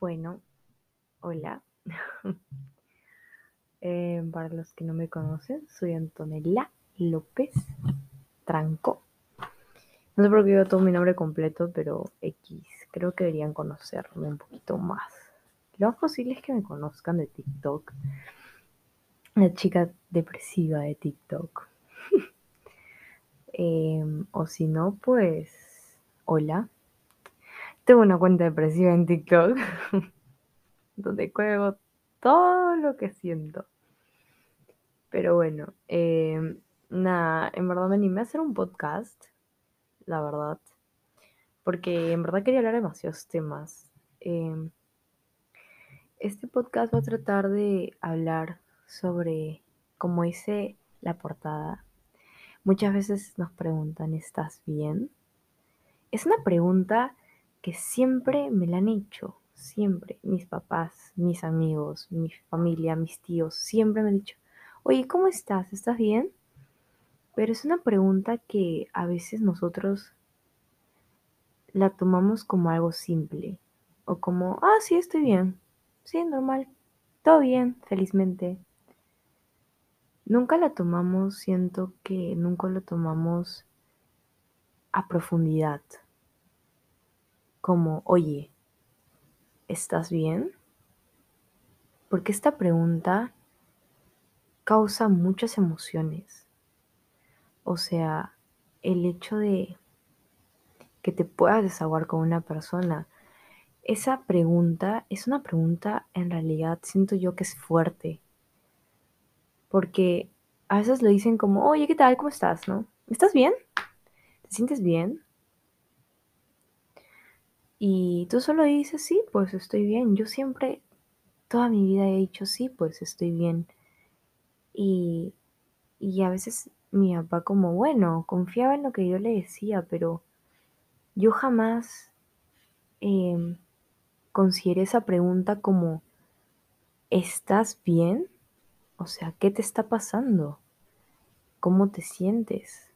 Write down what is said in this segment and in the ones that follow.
Bueno, hola. Eh, para los que no me conocen, soy Antonella López Tranco. No sé por qué yo todo mi nombre completo, pero X. Creo que deberían conocerme un poquito más. Lo más posible es que me conozcan de TikTok. La chica depresiva de TikTok. Em, o si no, pues, hola. Tengo una cuenta depresiva en TikTok donde juego todo lo que siento. Pero bueno, em, nada, en verdad me animé a hacer un podcast, la verdad, porque en verdad quería hablar de demasiados temas. Em, este podcast va a tratar de hablar sobre, como dice la portada, muchas veces nos preguntan, ¿estás bien? Es una pregunta que siempre me la han hecho, siempre, mis papás, mis amigos, mi familia, mis tíos, siempre me han dicho, oye, ¿cómo estás? ¿Estás bien? Pero es una pregunta que a veces nosotros la tomamos como algo simple o como, ah, sí, estoy bien, sí, normal, todo bien, felizmente. Nunca la tomamos, siento que nunca lo tomamos a profundidad, como, oye, ¿estás bien? Porque esta pregunta causa muchas emociones. O sea, el hecho de que te puedas desahogar con una persona, esa pregunta es una pregunta en realidad siento yo que es fuerte. Porque a veces lo dicen como, oye, ¿qué tal? ¿Cómo estás? ¿No? ¿Estás bien? ¿Te sientes bien? Y tú solo dices, sí, pues estoy bien. Yo siempre, toda mi vida he dicho, sí, pues estoy bien. Y, a veces mi papá como, bueno, confiaba en lo que yo le decía, pero yo jamás eh, consideré esa pregunta como, ¿estás bien? O sea, ¿qué te está pasando? ¿Cómo te sientes?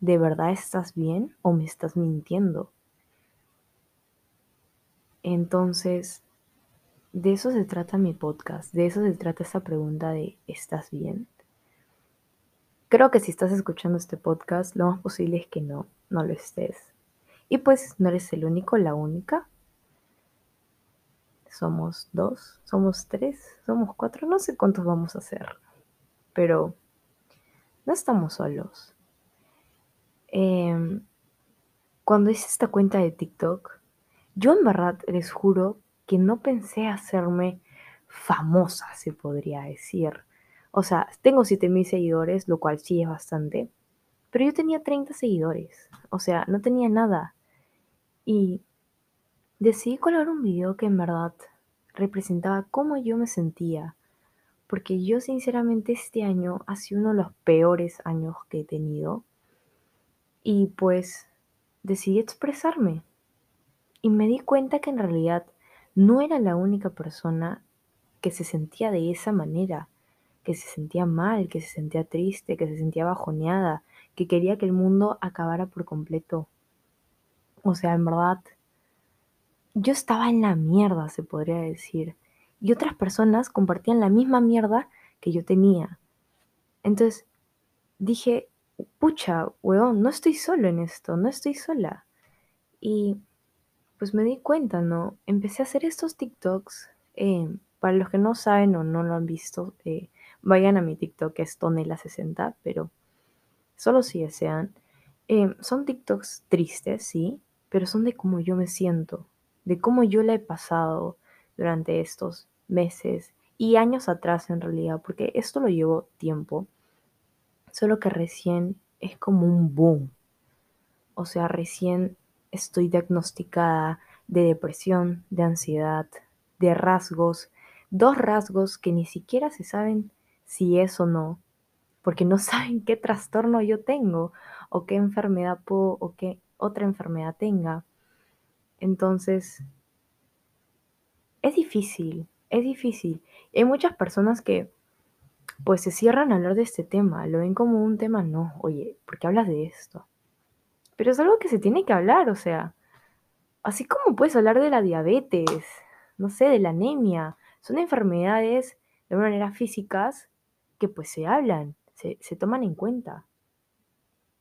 ¿De verdad estás bien o me estás mintiendo? Entonces, de eso se trata mi podcast, de eso se trata esa pregunta de ¿estás bien? Creo que si estás escuchando este podcast, lo más posible es que no, no lo estés. Y pues no eres el único, la única. Somos dos, somos tres, somos cuatro, no sé cuántos vamos a hacer. Pero no estamos solos. Em, cuando hice esta cuenta de TikTok, yo en verdad les juro que no pensé hacerme famosa, se podría decir. O sea, tengo 7000 seguidores, lo cual sí es bastante, pero yo tenía 30 seguidores, o sea, no tenía nada. Y decidí colocar un video que en verdad representaba cómo yo me sentía, porque yo sinceramente este año ha sido uno de los peores años que he tenido. Y pues decidí expresarme. Y me di cuenta que en realidad no era la única persona que se sentía de esa manera, que se sentía mal, que se sentía triste, que se sentía bajoneada, que quería que el mundo acabara por completo. O sea, en verdad, yo estaba en la mierda, se podría decir. Y otras personas compartían la misma mierda que yo tenía. Entonces dije, pucha, weón, no estoy solo en esto, no estoy sola. Y pues me di cuenta, ¿no? Empecé a hacer estos TikToks. Eh, para los que no saben o no lo han visto, eh, vayan a mi TikTok, que es Tonela60, pero solo si desean. Eh, son TikToks tristes, sí, pero son de cómo yo me siento, de cómo yo la he pasado durante estos meses y años atrás en realidad, porque esto lo llevo tiempo, solo que recién es como un boom. O sea, recién estoy diagnosticada de depresión, de ansiedad, de rasgos, dos rasgos que ni siquiera se saben si es o no, porque no saben qué trastorno yo tengo o qué enfermedad puedo o qué otra enfermedad tenga. Entonces, es difícil, es difícil. Hay muchas personas que pues se cierran a hablar de este tema, lo ven como un tema, no, oye, ¿por qué hablas de esto? Pero es algo que se tiene que hablar, o sea, así como puedes hablar de la diabetes, no sé, de la anemia. Son enfermedades de una manera físicas que pues se hablan, se, se toman en cuenta.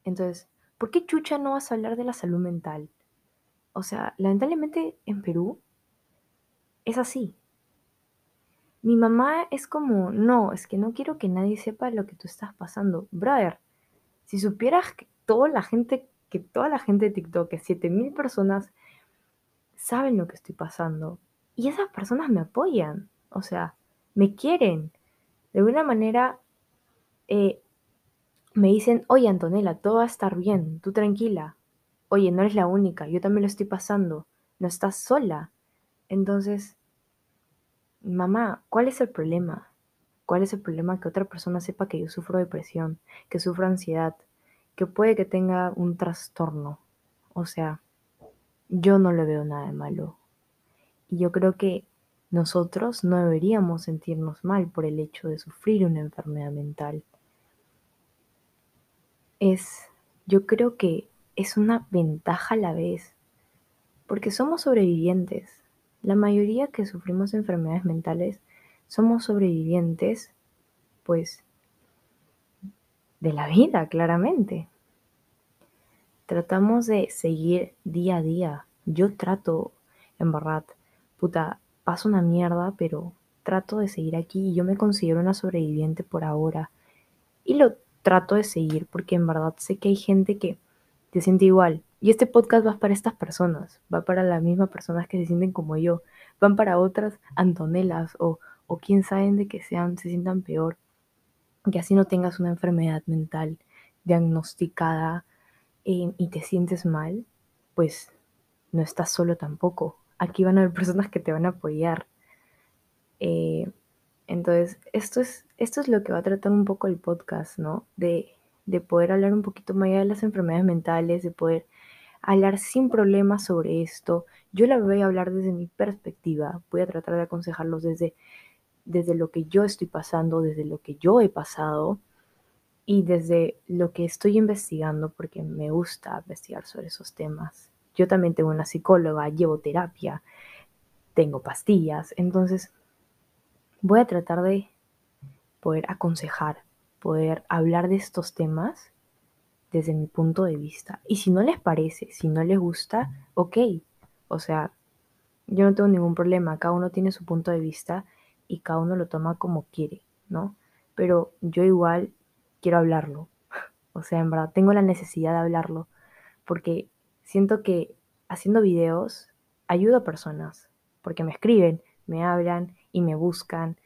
Entonces, ¿por qué chucha no vas a hablar de la salud mental? O sea, lamentablemente en Perú es así. Mi mamá es como, no, es que no quiero que nadie sepa lo que tú estás pasando. Brother, si supieras que toda la gente, que toda la gente de TikTok, que 7000 personas saben lo que estoy pasando. Y esas personas me apoyan, o sea, me quieren. De alguna manera eh, me dicen, oye Antonella, todo va a estar bien, tú tranquila. Oye, no eres la única, yo también lo estoy pasando, no estás sola. Entonces, mamá, ¿cuál es el problema? ¿Cuál es el problema que otra persona sepa que yo sufro depresión, que sufro ansiedad, que puede que tenga un trastorno? O sea, yo no le veo nada de malo. Y yo creo que nosotros no deberíamos sentirnos mal por el hecho de sufrir una enfermedad mental. Es, yo creo que es una ventaja a la vez, porque somos sobrevivientes. La mayoría que sufrimos enfermedades mentales somos sobrevivientes, pues, de la vida, claramente. Tratamos de seguir día a día. Yo trato, en verdad, puta, paso una mierda, pero trato de seguir aquí y yo me considero una sobreviviente por ahora. Y lo trato de seguir porque en verdad sé que hay gente que se siente igual. Y este podcast va para estas personas, va para las mismas personas que se sienten como yo, van para otras Antonelas o, o quién saben de que sean, se sientan peor, que así no tengas una enfermedad mental diagnosticada eh, y te sientes mal, pues no estás solo tampoco. Aquí van a haber personas que te van a apoyar. Eh, entonces, esto es, esto es lo que va a tratar un poco el podcast, ¿no? De, de poder hablar un poquito más allá de las enfermedades mentales, de poder hablar sin problemas sobre esto. Yo la voy a hablar desde mi perspectiva, voy a tratar de aconsejarlos desde, desde lo que yo estoy pasando, desde lo que yo he pasado y desde lo que estoy investigando, porque me gusta investigar sobre esos temas. Yo también tengo una psicóloga, llevo terapia, tengo pastillas, entonces voy a tratar de poder aconsejar, poder hablar de estos temas desde mi punto de vista. Y si no les parece, si no les gusta, ok. O sea, yo no tengo ningún problema, cada uno tiene su punto de vista y cada uno lo toma como quiere, ¿no? Pero yo igual quiero hablarlo. O sea, en verdad, tengo la necesidad de hablarlo porque siento que haciendo videos ayudo a personas, porque me escriben, me hablan y me buscan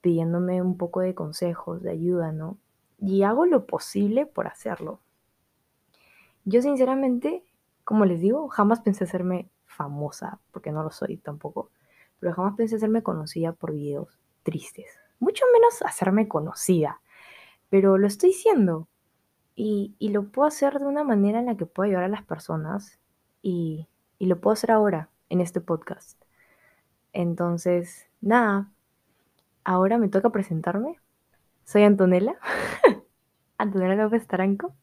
pidiéndome un poco de consejos, de ayuda, ¿no? Y hago lo posible por hacerlo. Yo sinceramente, como les digo, jamás pensé hacerme famosa, porque no lo soy tampoco, pero jamás pensé hacerme conocida por videos tristes, mucho menos hacerme conocida, pero lo estoy diciendo y, lo puedo hacer de una manera en la que pueda ayudar a las personas y, y lo puedo hacer ahora en este podcast. Entonces, nada, ahora me toca presentarme. Soy Antonella, Antonella López Taranco.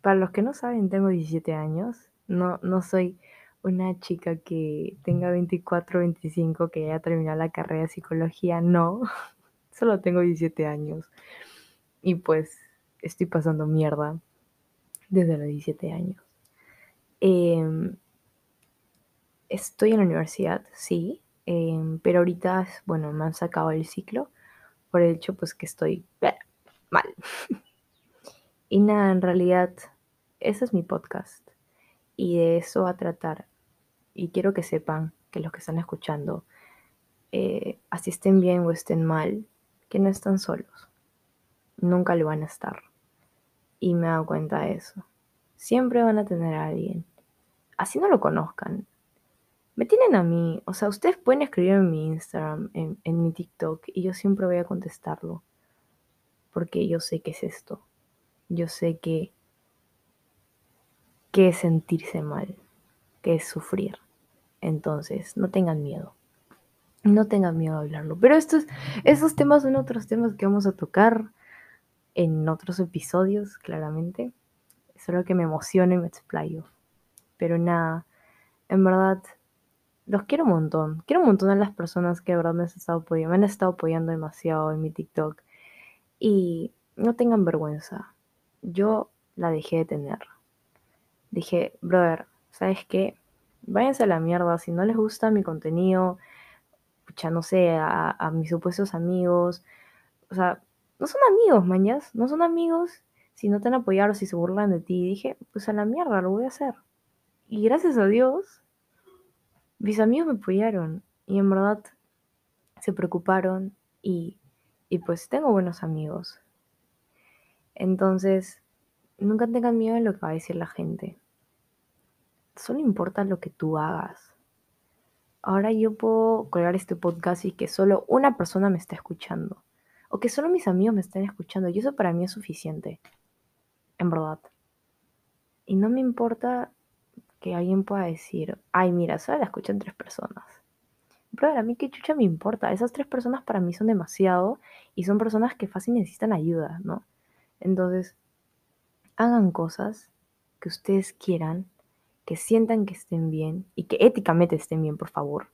Para los que no saben, tengo 17 años. No, no soy una chica que tenga 24, 25, que haya terminado la carrera de psicología. No, solo tengo 17 años. Y pues estoy pasando mierda desde los 17 años. Eh, estoy en la universidad, sí, eh, pero ahorita, bueno, me han sacado el ciclo por el hecho pues que estoy mal. y nada, en realidad, ese es mi podcast y de eso va a tratar. Y quiero que sepan que los que están escuchando, eh, así estén bien o estén mal, que no están solos. Nunca lo van a estar. Y me he dado cuenta de eso. Siempre van a tener a alguien. Así no lo conozcan. Me tienen a mí. O sea, ustedes pueden escribir en mi Instagram, en, en mi TikTok, y yo siempre voy a contestarlo. Porque yo sé que es esto. Yo sé que, que es sentirse mal, que es sufrir. Entonces, no tengan miedo. No tengan miedo a hablarlo. Pero estos, estos temas son otros temas que vamos a tocar en otros episodios, claramente. Solo que me emociona y me explayo. Pero nada, en verdad, los quiero un montón. Quiero un montón a las personas que de verdad me han estado apoyando, me han estado apoyando demasiado en mi TikTok. Y no tengan vergüenza. Yo la dejé de tener. Dije, brother, ¿sabes qué? Váyanse a la mierda. Si no les gusta mi contenido, ya no sé, a, a mis supuestos amigos. O sea, no son amigos, mañas. No son amigos si no te han apoyado, si se burlan de ti. dije, pues a la mierda, lo voy a hacer. Y gracias a Dios, mis amigos me apoyaron. Y en verdad se preocuparon y, y pues tengo buenos amigos. Entonces, nunca tengan miedo de lo que va a decir la gente. Solo importa lo que tú hagas. Ahora yo puedo colgar este podcast y que solo una persona me esté escuchando. O que solo mis amigos me estén escuchando. Y eso para mí es suficiente. En verdad. Y no me importa que alguien pueda decir, ay, mira, solo la escuchan tres personas. Pero a mí qué chucha me importa. Esas tres personas para mí son demasiado y son personas que fácil necesitan ayuda, ¿no? Entonces, hagan cosas que ustedes quieran, que sientan que estén bien y que éticamente estén bien, por favor.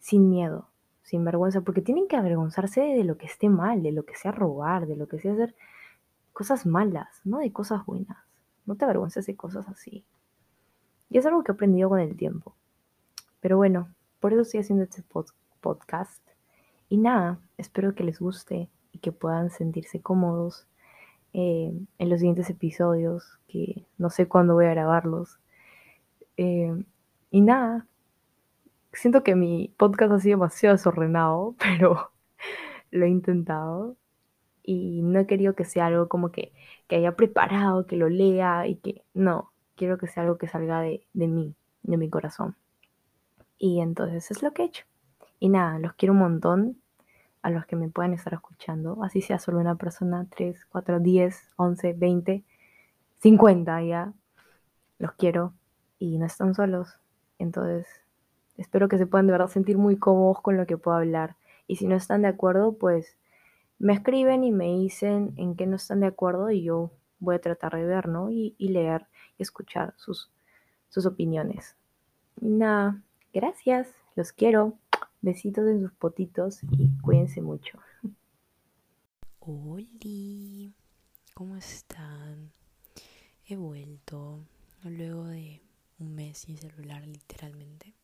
Sin miedo, sin vergüenza, porque tienen que avergonzarse de lo que esté mal, de lo que sea robar, de lo que sea hacer cosas malas, no de cosas buenas. No te avergüences de cosas así. Y es algo que he aprendido con el tiempo. Pero bueno, por eso estoy haciendo este podcast. Y nada, espero que les guste y que puedan sentirse cómodos eh, en los siguientes episodios, que no sé cuándo voy a grabarlos. Eh, y nada, siento que mi podcast ha sido demasiado desordenado, pero lo he intentado. Y no he querido que sea algo como que, que haya preparado, que lo lea y que no, quiero que sea algo que salga de, de mí, de mi corazón. Y entonces es lo que he hecho. Y nada, los quiero un montón a los que me puedan estar escuchando, así sea solo una persona, 3, 4, 10, 11, 20, 50 ya. Los quiero y no están solos. Entonces, espero que se puedan de verdad sentir muy cómodos con lo que puedo hablar. Y si no están de acuerdo, pues me escriben y me dicen en qué no están de acuerdo y yo voy a tratar de ver, ¿no? Y, leer y escuchar sus, sus opiniones. Nada, gracias, los quiero. Besitos en sus potitos y cuídense mucho. Hola, ¿cómo están? He vuelto luego de un mes sin celular, literalmente.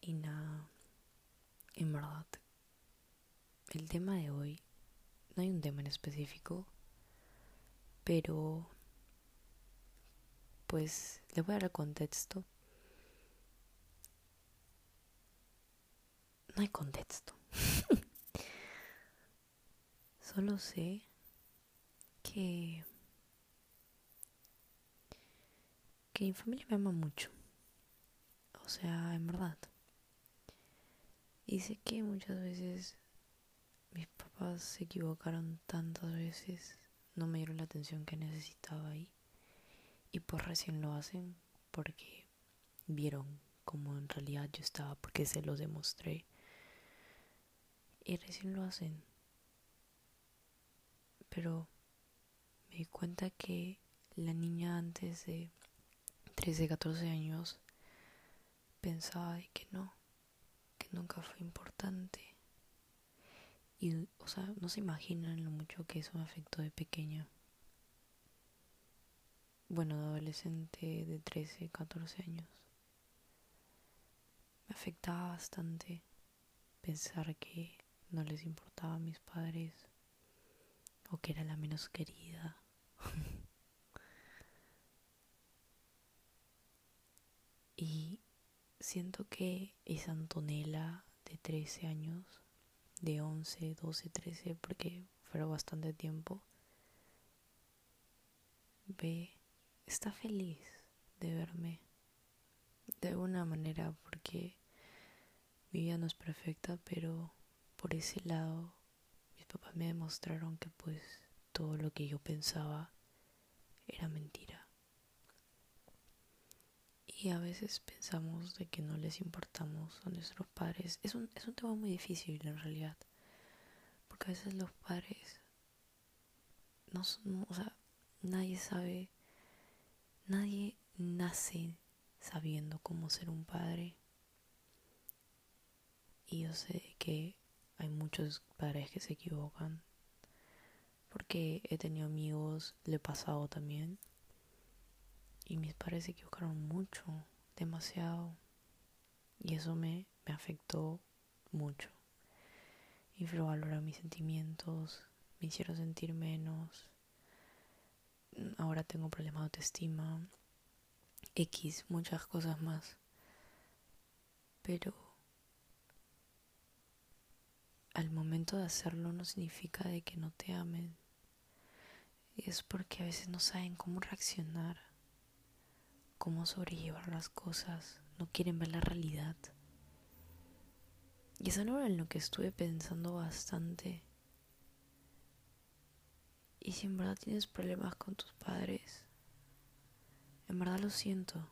Y nada, en verdad, el tema de hoy, no hay un tema en específico, pero pues le voy a dar contexto no hay contexto. Solo sé que que mi familia me ama mucho. O sea, en verdad. Y sé que muchas veces mis papás se equivocaron tantas veces, no me dieron la atención que necesitaba ahí. Y pues recién lo hacen porque vieron como en realidad yo estaba, porque se los demostré y recién lo hacen. Pero me di cuenta que la niña antes de 13, 14 años pensaba de que no, que nunca fue importante. Y, o sea, no se imaginan lo mucho que eso me afectó de pequeña. Bueno, de adolescente de 13, 14 años. Me afectaba bastante pensar que no les importaba a mis padres o que era la menos querida. y siento que esa Antonella de 13 años, de 11, 12, 13, porque fuera bastante tiempo, ve, está feliz de verme de alguna manera porque mi vida no es perfecta, pero por ese lado, mis papás me demostraron que pues todo lo que yo pensaba era mentira. Y a veces pensamos de que no les importamos a nuestros padres. Es un, es un tema muy difícil en realidad. Porque a veces los padres no o sea, nadie sabe, nadie nace sabiendo cómo ser un padre. Y yo sé que hay muchos padres que se equivocan. Porque he tenido amigos, le he pasado también. Y mis padres se equivocaron mucho, demasiado. Y eso me, me afectó mucho. Infravalorar mis sentimientos, me hicieron sentir menos. Ahora tengo problemas de autoestima. X, muchas cosas más. Pero al momento de hacerlo no significa de que no te amen. Es porque a veces no saben cómo reaccionar, cómo sobrellevar las cosas, no quieren ver la realidad. Y es algo en lo que estuve pensando bastante. Y si en verdad tienes problemas con tus padres, en verdad lo siento.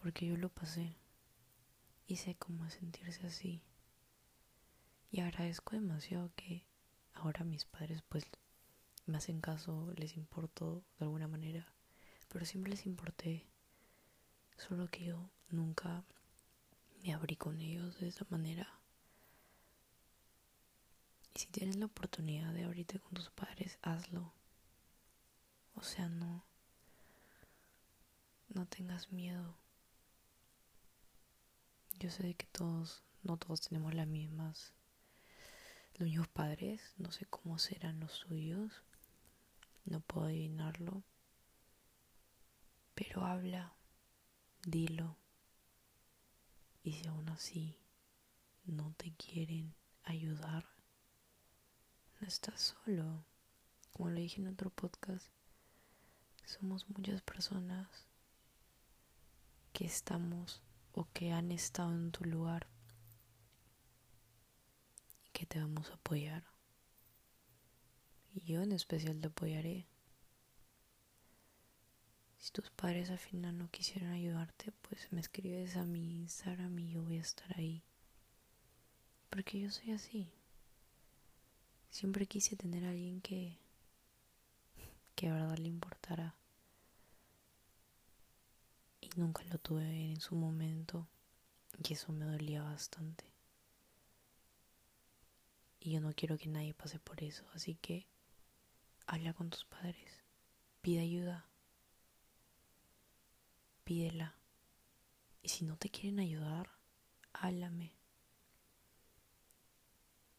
Porque yo lo pasé. Y sé cómo sentirse así. Y agradezco demasiado que ahora mis padres pues me hacen caso, les importo de alguna manera. Pero siempre les importé. Solo que yo nunca me abrí con ellos de esa manera. Y si tienes la oportunidad de abrirte con tus padres, hazlo. O sea, no. No tengas miedo. Yo sé que todos, no todos tenemos las mismas, mismos padres. No sé cómo serán los suyos. No puedo adivinarlo. Pero habla, dilo. Y si aún así no te quieren ayudar, no estás solo. Como lo dije en otro podcast, somos muchas personas que estamos o que han estado en tu lugar que te vamos a apoyar. Y yo en especial te apoyaré. Si tus padres al final no quisieran ayudarte, pues me escribes a mi Instagram y yo voy a estar ahí. Porque yo soy así. Siempre quise tener a alguien que que a verdad le importara. Y nunca lo tuve en su momento. Y eso me dolía bastante. Y yo no quiero que nadie pase por eso. Así que habla con tus padres. Pide ayuda pídela. Y si no te quieren ayudar, háblame.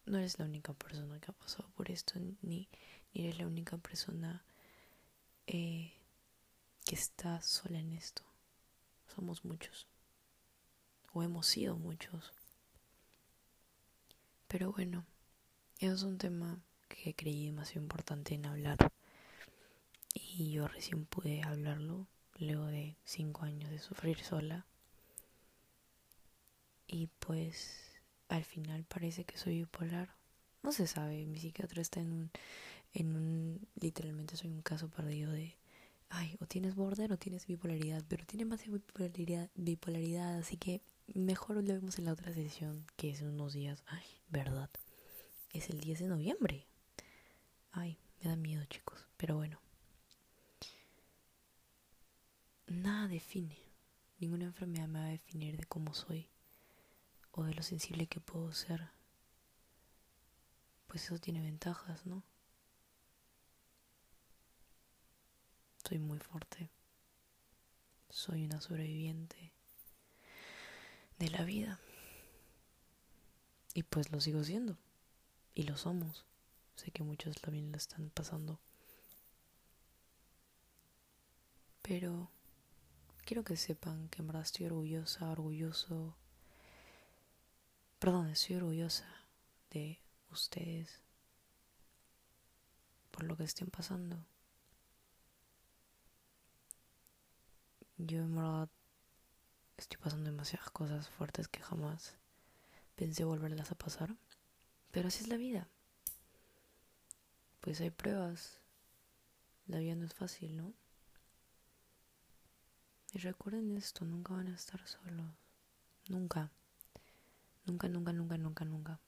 No eres la única persona que ha pasado por esto, ni, ni eres la única persona eh, que está sola en esto. Somos muchos. O hemos sido muchos. Pero bueno, es un tema que creí demasiado importante en hablar. Y yo recién pude hablarlo luego de cinco años de sufrir sola. Y pues al final parece que soy bipolar. No se sabe, mi psiquiatra está en un, en un, literalmente soy un caso perdido de, ay, o tienes border o tienes bipolaridad, pero tiene más bipolaridad, bipolaridad, así que mejor lo vemos en la otra sesión, que es en unos días. Ay, verdad, es el 10 de noviembre. Ay, me da miedo chicos, pero bueno. nada define, ninguna enfermedad me va a definir de cómo soy o de lo sensible que puedo ser. Pues eso tiene ventajas, ¿no? Soy muy fuerte. Soy una sobreviviente de la vida. Y pues lo sigo siendo. Y lo somos. Sé que muchos también lo están pasando. Pero quiero que sepan que en verdad estoy orgullosa, orgulloso. Perdón, estoy orgullosa de ustedes por lo que estén pasando. Yo en verdad estoy pasando demasiadas cosas fuertes que jamás pensé volverlas a pasar. Pero así es la vida. Pues hay pruebas. La vida no es fácil, ¿no? Y recuerden esto, nunca van a estar solos. Nunca. Nunca, nunca, nunca, nunca, nunca.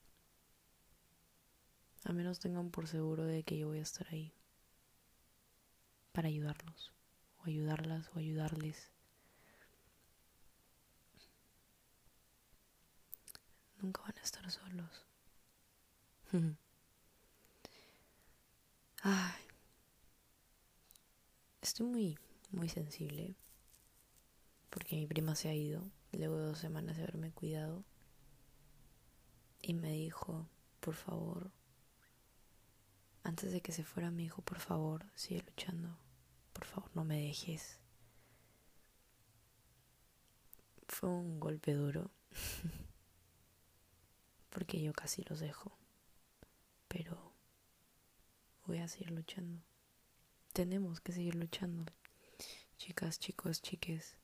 A menos tengan por seguro de que yo voy a estar ahí. Para ayudarlos. O ayudarlas o ayudarles. Nunca van a estar solos. Estoy muy, muy sensible porque mi prima se ha ido luego de dos semanas de haberme cuidado y me dijo, por favor, antes de que se fuera me dijo, por favor, sigue luchando, por favor, no me dejes. Fue un golpe duro, porque yo casi los dejo, pero voy a seguir luchando. Tenemos que seguir luchando, chicas, chicos, chiques.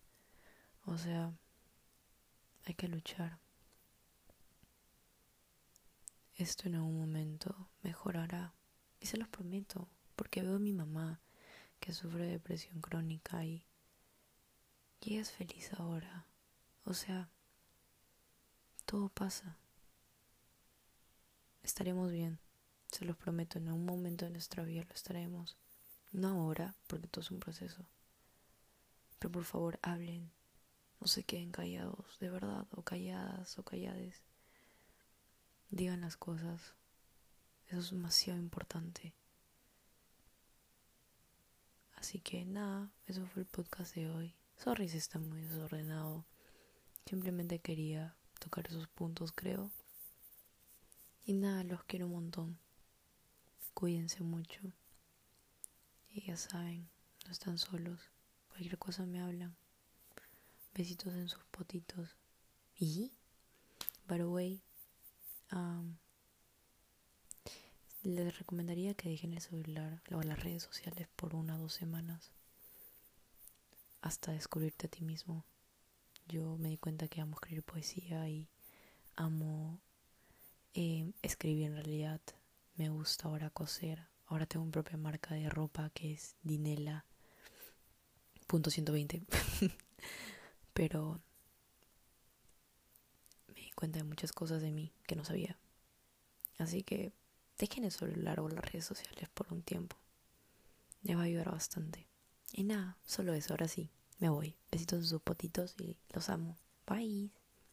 O sea, hay que luchar. Esto en algún momento mejorará. Y se los prometo, porque veo a mi mamá que sufre de depresión crónica y, y es feliz ahora. O sea, todo pasa. Estaremos bien, se los prometo, en algún momento de nuestra vida lo estaremos. No ahora, porque todo es un proceso. Pero por favor, hablen. No se queden callados, de verdad, o calladas o callades. Digan las cosas. Eso es demasiado importante. Así que nada, eso fue el podcast de hoy. Sorry está muy desordenado. Simplemente quería tocar esos puntos, creo. Y nada, los quiero un montón. Cuídense mucho. Y ya saben, no están solos. Cualquier cosa me hablan. Besitos en sus potitos. Y, by the way, um, les recomendaría que dejen el celular o las redes sociales por una o dos semanas hasta descubrirte a ti mismo. Yo me di cuenta que amo escribir poesía y amo eh, escribir en realidad. Me gusta ahora coser. Ahora tengo mi propia marca de ropa que es Dinela. Punto 120. Pero me di cuenta de muchas cosas de mí que no sabía. Así que dejen el celular o las redes sociales por un tiempo. Les va a ayudar bastante. Y nada, solo eso, ahora sí, me voy. Besitos en sus potitos y los amo. Bye.